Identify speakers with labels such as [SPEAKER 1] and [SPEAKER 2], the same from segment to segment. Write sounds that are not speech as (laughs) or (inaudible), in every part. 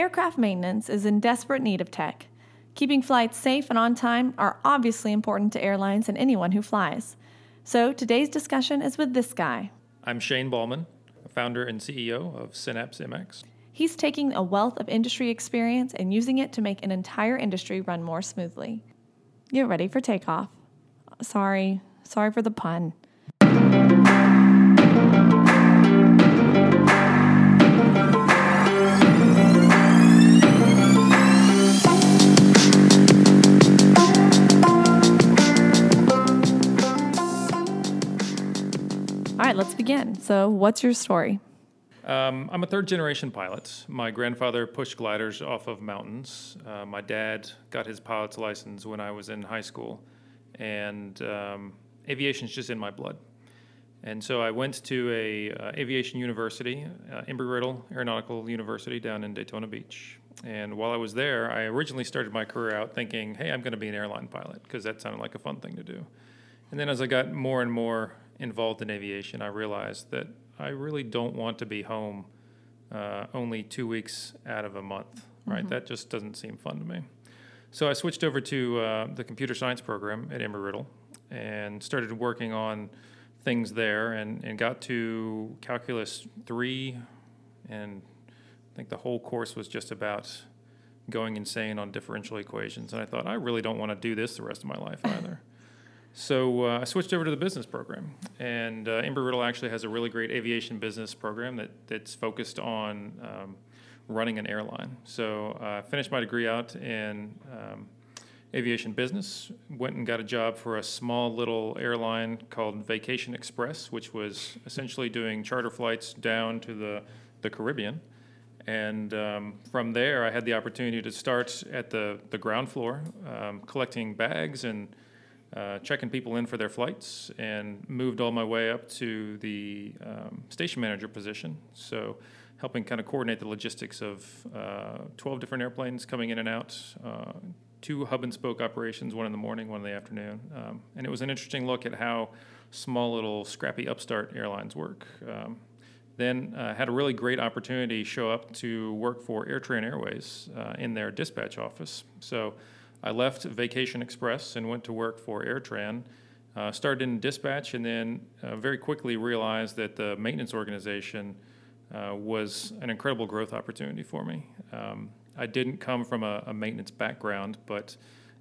[SPEAKER 1] Aircraft maintenance is in desperate need of tech. Keeping flights safe and on time are obviously important to airlines and anyone who flies. So today's discussion is with this guy.
[SPEAKER 2] I'm Shane Ballman, founder and CEO of Synapse MX.
[SPEAKER 1] He's taking a wealth of industry experience and using it to make an entire industry run more smoothly. Get ready for takeoff. Sorry, sorry for the pun. Begin. So, what's your story?
[SPEAKER 2] Um, I'm a third generation pilot. My grandfather pushed gliders off of mountains. Uh, my dad got his pilot's license when I was in high school, and um, aviation's just in my blood. And so I went to a uh, aviation university, uh, Embry-Riddle Aeronautical University down in Daytona Beach. And while I was there, I originally started my career out thinking, "Hey, I'm going to be an airline pilot," because that sounded like a fun thing to do. And then as I got more and more involved in aviation, I realized that I really don't want to be home uh, only two weeks out of a month, right? That just doesn't seem fun to me. So I switched over to uh, the computer science program at Embry-Riddle and started working on things there and, and got to calculus three and I think the whole course was just about going insane on differential equations. And I thought, I really don't want to do this the rest of my life either. So uh, I switched over to the business program, and uh, Embry-Riddle actually has a really great aviation business program that that's focused on um, running an airline. So uh, I finished my degree out in um, aviation business. Went and got a job for a small little airline called Vacation Express, which was essentially doing charter flights down to the the Caribbean. And um, from there, I had the opportunity to start at the, the ground floor, um, collecting bags and uh, checking people in for their flights, and moved all my way up to the um, station manager position. So, helping kind of coordinate the logistics of uh, 12 different airplanes coming in and out, uh, two hub and spoke operations, one in the morning, one in the afternoon. Um, and it was an interesting look at how small little scrappy upstart airlines work. Um, then uh, had a really great opportunity show up to work for AirTran Airways uh, in their dispatch office. So I left Vacation Express and went to work for AirTran. Uh, started in dispatch and then uh, very quickly realized that the maintenance organization uh, was an incredible growth opportunity for me. Um, I didn't come from a, a maintenance background, but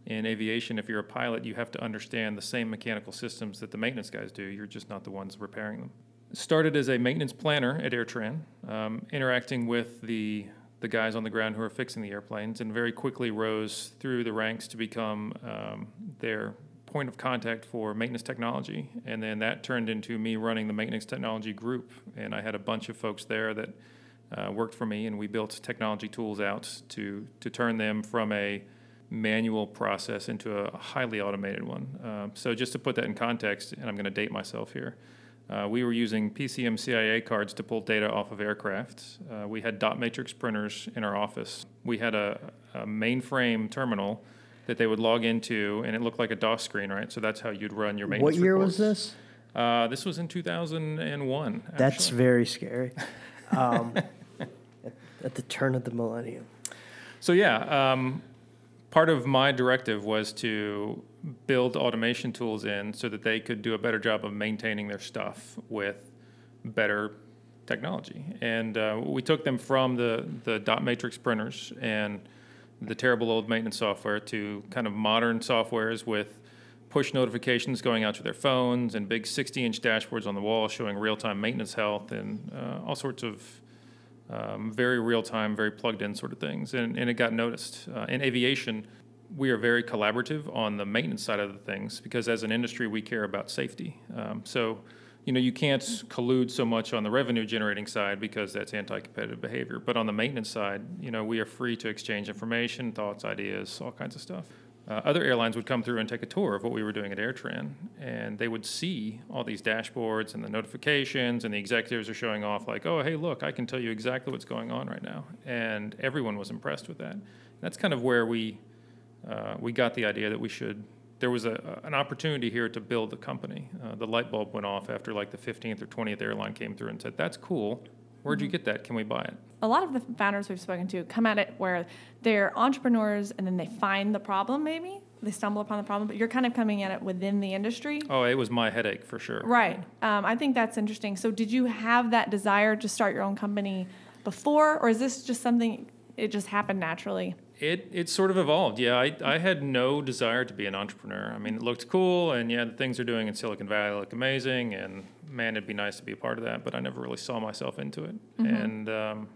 [SPEAKER 2] in aviation, if you're a pilot, you have to understand the same mechanical systems that the maintenance guys do. You're just not the ones repairing them started as a maintenance planner at AirTran, um, interacting with the the guys on the ground who are fixing the airplanes, and very quickly rose through the ranks to become um, their point of contact for maintenance technology. And then that turned into me running the maintenance technology group, and I had a bunch of folks there that uh, worked for me, and we built technology tools out to to turn them from a manual process into a highly automated one. Um, so just to put that in context, and I'm going to date myself here. Uh, we were using PCMCIA cards to pull data off of aircraft. Uh, we had dot matrix printers in our office. We had a, a, mainframe terminal that they would log into, and it looked like a DOS screen, right? So that's how you'd run your maintenance.
[SPEAKER 3] What year
[SPEAKER 2] reports.
[SPEAKER 3] was this?
[SPEAKER 2] Uh, this was in 2001. Actually.
[SPEAKER 3] That's very scary. (laughs) Um, at, at, the turn of the millennium.
[SPEAKER 2] So yeah, um, part of my directive was to build automation tools in so that they could do a better job of maintaining their stuff with better technology. And uh, we took them from the, the dot matrix printers and the terrible old maintenance software to kind of modern softwares with push notifications going out to their phones and big 60 inch dashboards on the wall showing real time maintenance health and uh, all sorts of um, very real time, very plugged in sort of things. And, and it got noticed. Uh, in aviation, we are very collaborative on the maintenance side of the things because as an industry we care about safety. Um, so, you know, you can't collude so much on the revenue generating side because that's anti-competitive behavior. But on the maintenance side, you know, we are free to exchange information, thoughts, ideas, all kinds of stuff. Uh, other airlines would come through and take a tour of what we were doing at AirTran, and they would see all these dashboards and the notifications, and the executives are showing off like, "Oh, hey, look, I can tell you exactly what's going on right now," and everyone was impressed with that. And that's kind of where we uh, we got the idea that we should. There was a, an opportunity here to build the company. Uh, the light bulb went off after like the 15th or 20th airline came through and said, "That's cool. Where'd you get that? Can we buy it?
[SPEAKER 1] A lot of the founders we've spoken to come at it where they're entrepreneurs and then they find the problem, maybe they stumble upon the problem, but you're kind of coming at it within the industry.
[SPEAKER 2] Oh, it was my headache for sure.
[SPEAKER 1] Right. Um, I think that's interesting. So, did you have that desire to start your own company before, or is this just something it just happened naturally?
[SPEAKER 2] It it sort of evolved. Yeah, I, I had no desire to be an entrepreneur. I mean, it looked cool, and yeah, the things they're doing in Silicon Valley look amazing, and man, it'd be nice to be a part of that. But I never really saw myself into it.
[SPEAKER 1] Mm-hmm.
[SPEAKER 2] And um,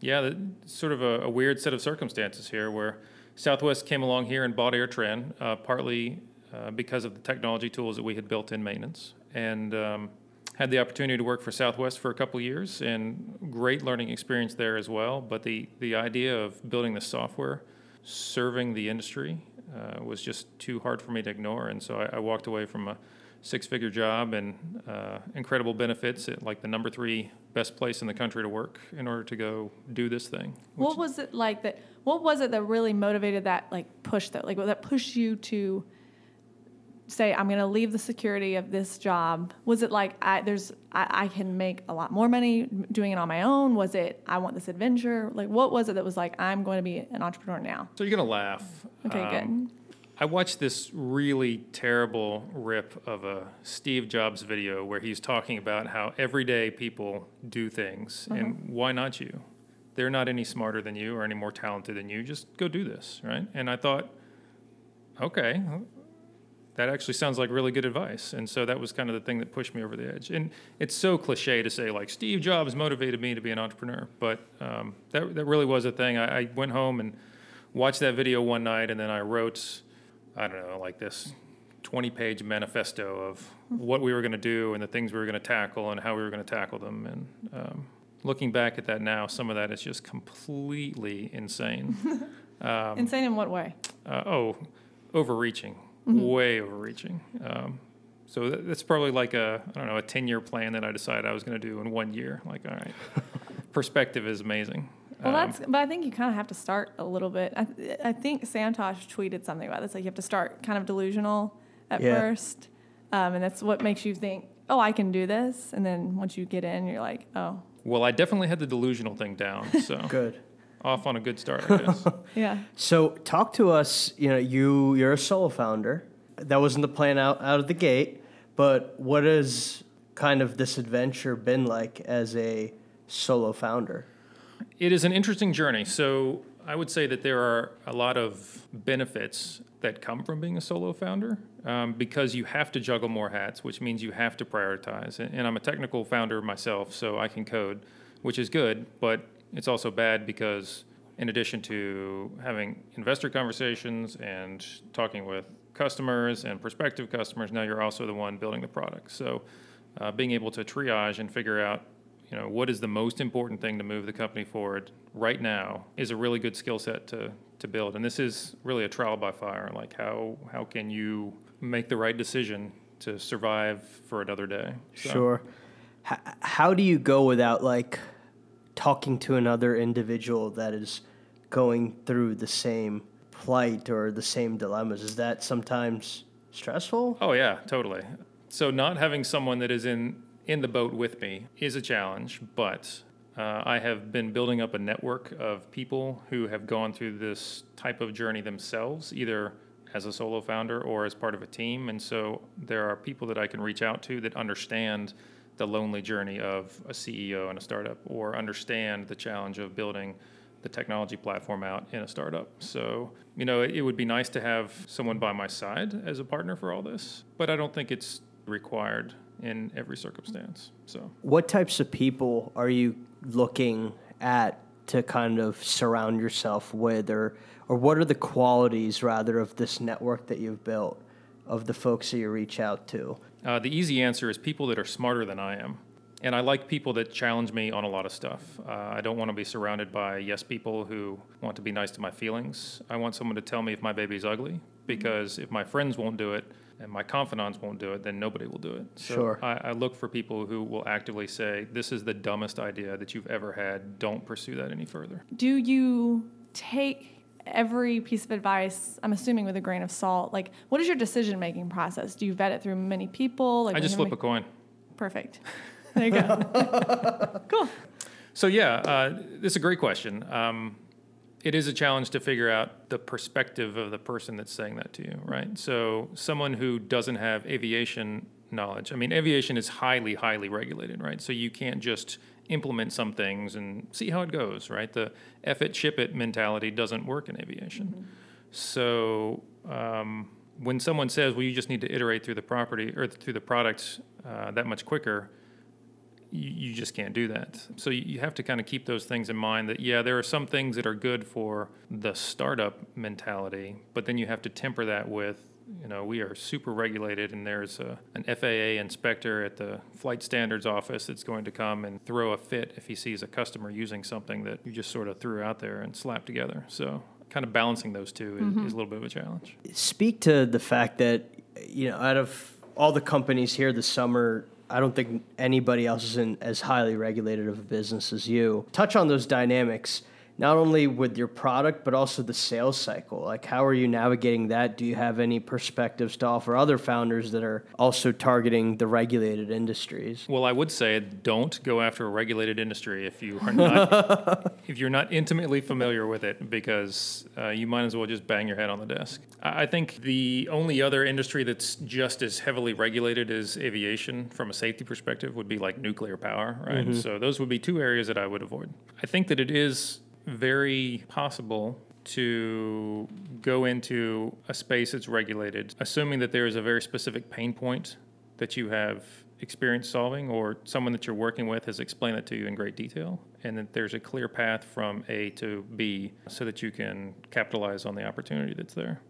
[SPEAKER 2] yeah, the, sort of a, a weird set of circumstances here, where Southwest came along here and bought AirTran, uh, partly uh, because of the technology tools that we had built in maintenance, and um, had the opportunity to work for Southwest for a couple years, and great learning experience there as well. But the the idea of building the software, serving the industry, uh, was just too hard for me to ignore, and so I, I walked away from a six-figure job and uh, incredible benefits at like the number three best place in the country to work in order to go do this thing.
[SPEAKER 1] What was it like that? What was it that really motivated that like push that like that pushed you to say I'm going to leave the security of this job? Was it like I there's I, I can make a lot more money doing it on my own? Was it I want this adventure? Like what was it that was like I'm going to be an entrepreneur now?
[SPEAKER 2] So you're gonna laugh.
[SPEAKER 1] Okay,
[SPEAKER 2] Um,
[SPEAKER 1] good.
[SPEAKER 2] I watched this really terrible rip of a Steve Jobs video where he's talking about how everyday people do things
[SPEAKER 1] Uh-huh.
[SPEAKER 2] and why not you? They're not any smarter than you or any more talented than you. Just go do this, right? And I thought, okay, that actually sounds like really good advice. And so that was kind of the thing that pushed me over the edge. And it's so cliche to say, like, Steve Jobs motivated me to be an entrepreneur. But um, that, that really was a thing. I, I went home and watched that video one night, and then I wrote, I don't know, like this 20 page manifesto of what we were going to do and the things we were going to tackle and how we were going to tackle them. And um, looking back at that now, some of that is just completely insane. (laughs) Um,
[SPEAKER 1] Insane in what way?
[SPEAKER 2] uh, oh, overreaching, way overreaching. Um, so that, that's probably like a I don't know a ten year plan that I decided I was going to do in one year. Like, all right, (laughs) perspective is amazing.
[SPEAKER 1] Well,
[SPEAKER 2] Um,
[SPEAKER 1] that's, but I think you kind of have to start a little bit. I, I think Santosh tweeted something about this. Like you have to start kind of delusional at
[SPEAKER 3] Yeah.
[SPEAKER 1] first, um, and that's what makes you think, "Oh, I can do this." And then once you get in, you're like, "Oh,
[SPEAKER 2] well, I definitely had the delusional thing down, so (laughs)
[SPEAKER 3] Good.
[SPEAKER 2] Off on a good start, I guess. (laughs)
[SPEAKER 1] yeah."
[SPEAKER 3] So talk to us. You know, you you're a solo founder. That wasn't the plan out out of the gate. But what has kind of this adventure been like as a solo founder?
[SPEAKER 2] It is an interesting journey. So I would say that there are a lot of benefits that come from being a solo founder um, because you have to juggle more hats, which means you have to prioritize. And, and I'm a technical founder myself, so I can code, which is good, but it's also bad because in addition to having investor conversations and talking with customers and prospective customers, now you're also the one building the product. So uh, being able to triage and figure out you know what is the most important thing to move the company forward right now is a really good skill set to to build and this is really a trial by fire like how how can you make the right decision to survive for another day So-
[SPEAKER 3] Sure. H- how do you go without like talking to another individual that is going through the same plight or the same dilemmas? Is that sometimes stressful?
[SPEAKER 2] Oh yeah, totally. So not having someone that is in in the boat with me is a challenge, but uh, I have been building up a network of people who have gone through this type of journey themselves, either as a solo founder or as part of a team. And so there are people that I can reach out to that understand the lonely journey of a CEO in a startup or understand the challenge of building the technology platform out in a startup. So, you know, it, it would be nice to have someone by my side as a partner for all this, but I don't think it's required in every circumstance. So,
[SPEAKER 3] What types of people are you looking at to kind of surround yourself with, or or what are the qualities rather of this network that you've built of the folks that you reach out to?
[SPEAKER 2] Uh, the easy answer is people that are smarter than I am. And I like people that challenge me on a lot of stuff. Uh, I don't want to be surrounded by yes people who want to be nice to my feelings. I want someone to tell me if my baby's ugly, because if my friends won't do it and my confidants won't do it, then nobody will do it. So
[SPEAKER 3] Sure.
[SPEAKER 2] I, I look for people who will actively say, This is the dumbest idea that you've ever had. Don't pursue that any further.
[SPEAKER 1] Do you take every piece of advice? I'm assuming with a grain of salt. Like, what is your decision making process? Do you vet it through many people? Like,
[SPEAKER 2] I just flip a coin.
[SPEAKER 1] Perfect. (laughs) There you go. cool.
[SPEAKER 2] So yeah, uh, this is a great question. Um, it is a challenge to figure out the perspective of the person that's saying that to you, right? So someone who doesn't have aviation knowledge. I mean, aviation is highly, highly regulated, right? So you can't just implement some things and see how it goes, right? The F it, ship it mentality doesn't work in aviation. Mm-hmm. So um, when someone says, well, you just need to iterate through the property or through the product uh, that much quicker, you, you, just can't do that. So you, you have to kind of keep those things in mind that, yeah, there are some things that are good for the startup mentality, but then you have to temper that with you know, we are super regulated, and there's a, an FAA inspector at the flight standards office that's going to come and throw a fit if he sees a customer using something that you just sort of threw out there and slapped together. So, kind of balancing those 2 mm-hmm. is, is a little bit of a challenge.
[SPEAKER 3] Speak to the fact that, you know, out of all the companies here this summer, I don't think anybody else is in as highly regulated of a business as you. Touch on those dynamics not only with your product but also the sales cycle. Like how are you navigating that? Do you have any perspectives to offer other founders that are also targeting the regulated industries?
[SPEAKER 2] Well i would say don't go after a regulated industry if you are not (laughs) if you're not intimately familiar with it because uh, you might as well just bang your head on the desk. I think the only other industry that's just as heavily regulated as aviation from a safety perspective would be like nuclear power right? Mm-hmm. so those would be two areas that i would avoid. I think that it is very possible to go into a space that's regulated, assuming that there is a very specific pain point that you have experience solving or someone that you're working with has explained it to you in great detail and that there's a clear path from A to B so that you can capitalize on the opportunity that's there.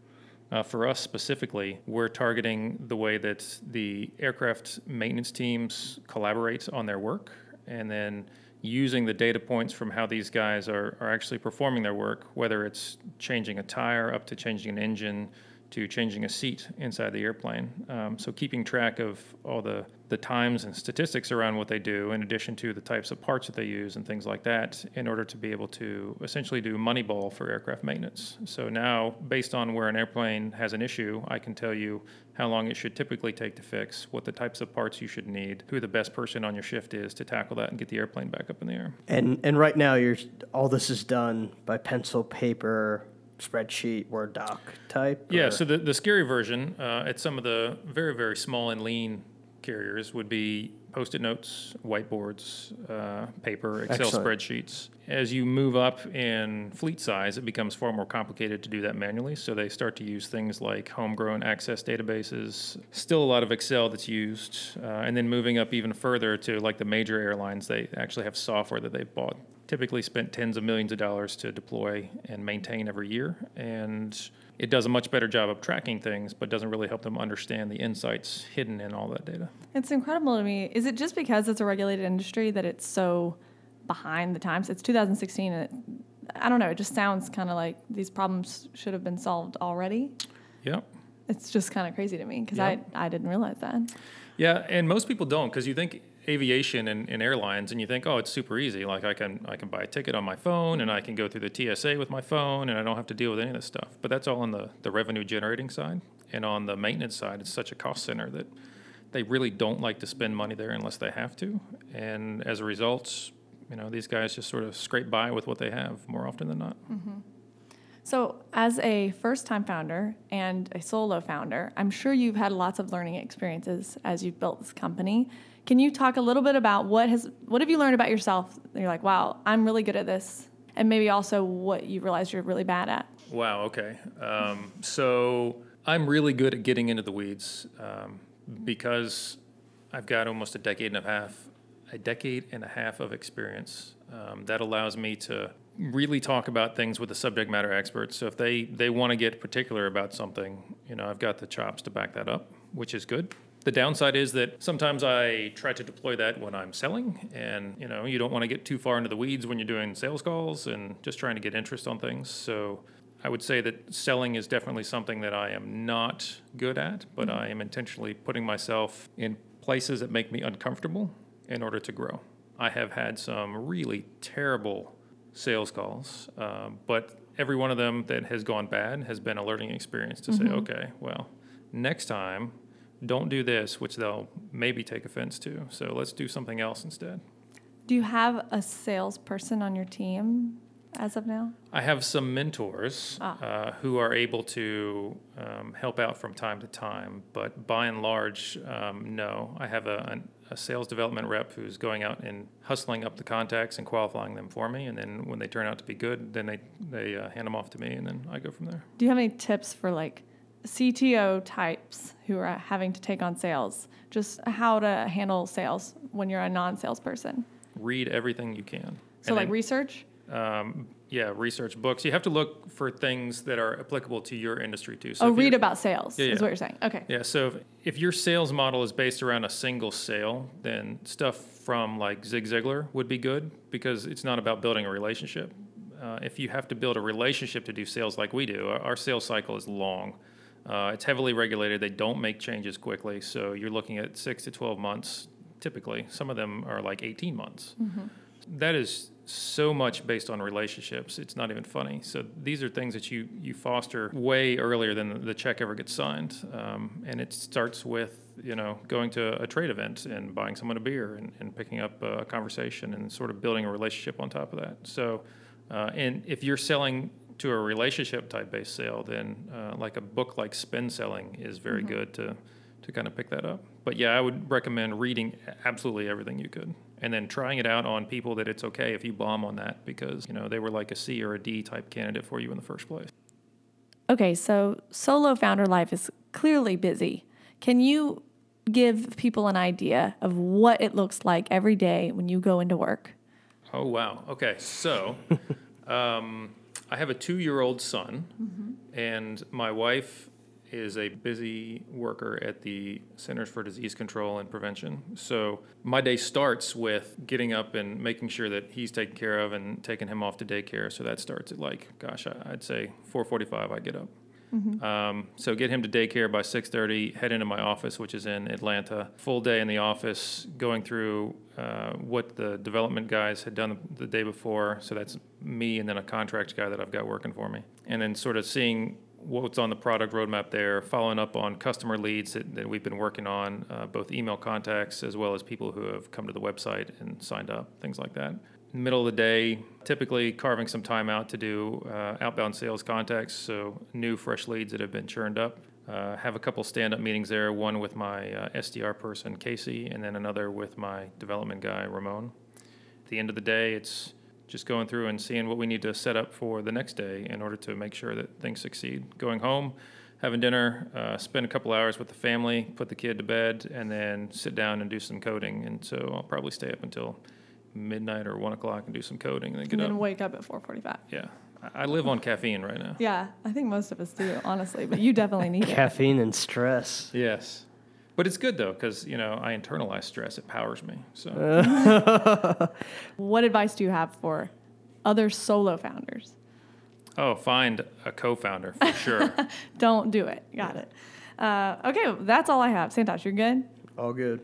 [SPEAKER 2] Uh, for us specifically, we're targeting the way that the aircraft maintenance teams collaborate on their work and then using the data points from how these guys are, are actually performing their work, whether it's changing a tire up to changing an engine to changing a seat inside the airplane. Um, so keeping track of all the, the times and statistics around what they do, in addition to the types of parts that they use and things like that, in order to be able to essentially do Moneyball for aircraft maintenance. So now, based on where an airplane has an issue, I can tell you how long it should typically take to fix, what the types of parts you should need, who the best person on your shift is to tackle that and get the airplane back up in the air.
[SPEAKER 3] And and right now, you're all this is done by pencil, paper, spreadsheet, Word doc type?
[SPEAKER 2] Yeah, or? so the, the scary version uh, at some of the very, very small and lean carriers would be post it notes, whiteboards, uh, paper, Excel Excellent. spreadsheets. As you move up in fleet size, it becomes far more complicated to do that manually. So they start to use things like homegrown access databases, still a lot of Excel that's used. Uh, and then moving up even further to like the major airlines, they actually have software that they've bought typically spent tens of millions of dollars to deploy and maintain every year. And it does a much better job of tracking things, but doesn't really help them understand the insights hidden in all that data.
[SPEAKER 1] It's incredible to me. Is it just because it's a regulated industry that it's so behind the times? It's 2016, and it, I don't know. It just sounds kind of like these problems should have been solved already.
[SPEAKER 2] Yep.
[SPEAKER 1] It's just kind of crazy to me because yep. I I didn't realize that.
[SPEAKER 2] Yeah, and most people don't because you think aviation and, and, airlines and you think oh it's super easy. Like i can i can buy a ticket on my phone and i can go through the tsa with my phone and i don't have to deal with any of this stuff. But that's all on the, the revenue generating side. And on the maintenance side it's such a cost center that they really don't like to spend money there unless they have to. And as a result you know these guys just sort of scrape by with what they have more often than not.
[SPEAKER 1] Mm-hmm. So, as a first time founder and a solo founder, I'm sure you've had lots of learning experiences as you've built this company. Can you talk a little bit about what has what have you learned about yourself? You're like, wow, I'm really good at this, and maybe also what you realized you're really bad at.
[SPEAKER 2] Wow. Okay. Um, so I'm really good at getting into the weeds um, because I've got almost a decade and a half, a decade and a half of experience. Um, that allows me to really talk about things with the subject matter experts. So if they they want to get particular about something, you know, I've got the chops to back that up, which is good. The downside is that sometimes I try to deploy that when I'm selling, and you know you don't want to get too far into the weeds when you're doing sales calls and just trying to get interest on things. So I would say that selling is definitely something that I am not good at, but mm-hmm. I am intentionally putting myself in places that make me uncomfortable in order to grow. I have had some really terrible sales calls, uh, but every one of them that has gone bad has been a learning experience to mm-hmm. say, okay, well, next time don't do this, which they'll maybe take offense to. So let's do something else instead.
[SPEAKER 1] Do you have a salesperson on your team as of now?
[SPEAKER 2] I have some mentors
[SPEAKER 1] Ah.
[SPEAKER 2] uh, who are able to um, help out from time to time, but by and large, um, no. I have a, an, a sales development rep who's going out and hustling up the contacts and qualifying them for me, and then when they turn out to be good, then they they uh, hand them off to me, and then I go from there.
[SPEAKER 1] Do you have any tips for like CTO types who are having to take on sales? Just how to handle sales when you're a non-salesperson.
[SPEAKER 2] Read everything you can.
[SPEAKER 1] So
[SPEAKER 2] And
[SPEAKER 1] like
[SPEAKER 2] then-
[SPEAKER 1] research.
[SPEAKER 2] um, yeah, research books. You have to look for things that are applicable to your industry too. So
[SPEAKER 1] oh, read about sales
[SPEAKER 2] Yeah,
[SPEAKER 1] is what you're saying. Okay.
[SPEAKER 2] Yeah, so if, if your sales model is based around a single sale, then stuff from like Zig Ziglar would be good because it's not about building a relationship. Uh, if you have to build a relationship to do sales like we do, our, our sales cycle is long. Uh, it's heavily regulated. They don't make changes quickly, so you're looking at six to 12 months typically. Some of them are like 18 months. That is so much based on relationships. It's not even funny. So these are things that you you foster way earlier than the check ever gets signed, um, and it starts with you know going to a trade event and buying someone a beer and, and picking up a conversation and sort of building a relationship on top of that. So, uh, and if you're selling to a relationship type based sale, then uh, like a book like Spin Selling is very good to to kind of pick that up. But yeah, I would recommend reading absolutely everything you could, and then trying it out on people that it's okay if you bomb on that because you know they were like a C or a D type candidate for you in the first place.
[SPEAKER 1] Okay, so solo founder life is clearly busy. Can you give people an idea of what it looks like every day when you go into work?
[SPEAKER 2] Oh wow. Okay, so (laughs) um, I have a two-year-old son, mm-hmm. and my wife is a busy worker at the Centers for Disease Control and Prevention. So my day starts with getting up and making sure that he's taken care of and taking him off to daycare. So that starts at like, gosh, I'd say 4:45. I get up. Um, so get him to daycare by 6:30. Head into my office, which is in Atlanta. Full day in the office, going through uh, what the development guys had done the, the day before. So that's me, and then a contract guy that I've got working for me, and then sort of seeing what's on the product roadmap there, following up on customer leads that, that we've been working on, uh, both email contacts as well as people who have come to the website and signed up, things like that. Middle of the day, typically carving some time out to do uh, outbound sales contacts, so new, fresh leads that have been churned up. Uh, have a couple stand up meetings there, one with my uh, SDR person, Casey, and then another with my development guy, Ramon. At the end of the day, it's just going through and seeing what we need to set up for the next day in order to make sure that things succeed. Going home, having dinner, uh, spend a couple hours with the family, put the kid to bed, and then sit down and do some coding. And so I'll probably stay up until midnight or one o'clock and do some coding and then get up
[SPEAKER 1] And then
[SPEAKER 2] up.
[SPEAKER 1] wake up at 4:45.
[SPEAKER 2] Yeah, I I live on caffeine right now.
[SPEAKER 1] Yeah, I think most of us do, honestly, but you definitely need it.
[SPEAKER 3] Caffeine and stress.
[SPEAKER 2] Yes. But it's good though, because you know I internalize stress. It powers me. So (laughs)
[SPEAKER 1] What advice do you have for other solo founders?
[SPEAKER 2] oh, find a co-founder for sure. (laughs)
[SPEAKER 1] Don't do it. Got it. Uh, okay, that's all I have. Santosh, you're good?
[SPEAKER 3] All good.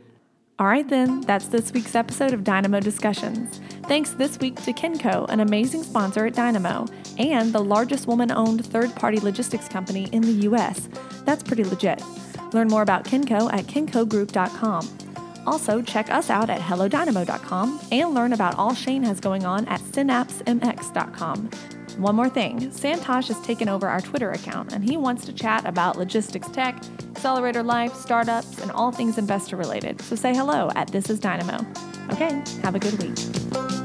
[SPEAKER 1] All right, then, that's this week's episode of Dynamo Discussions. Thanks this week to Kenco, an amazing sponsor at Dynamo, and the largest woman owned third party logistics company in the U.S. That's pretty legit. Learn more about Kenco at kencogroup.com. Also, check us out at hellodynamo.com and learn about all Shane has going on at synapsemx.com. One more thing Santosh has taken over our Twitter account and he wants to chat about logistics tech, accelerator life, startups, and all things investor related. So say hello at This is Dynamo. Okay, have a good week.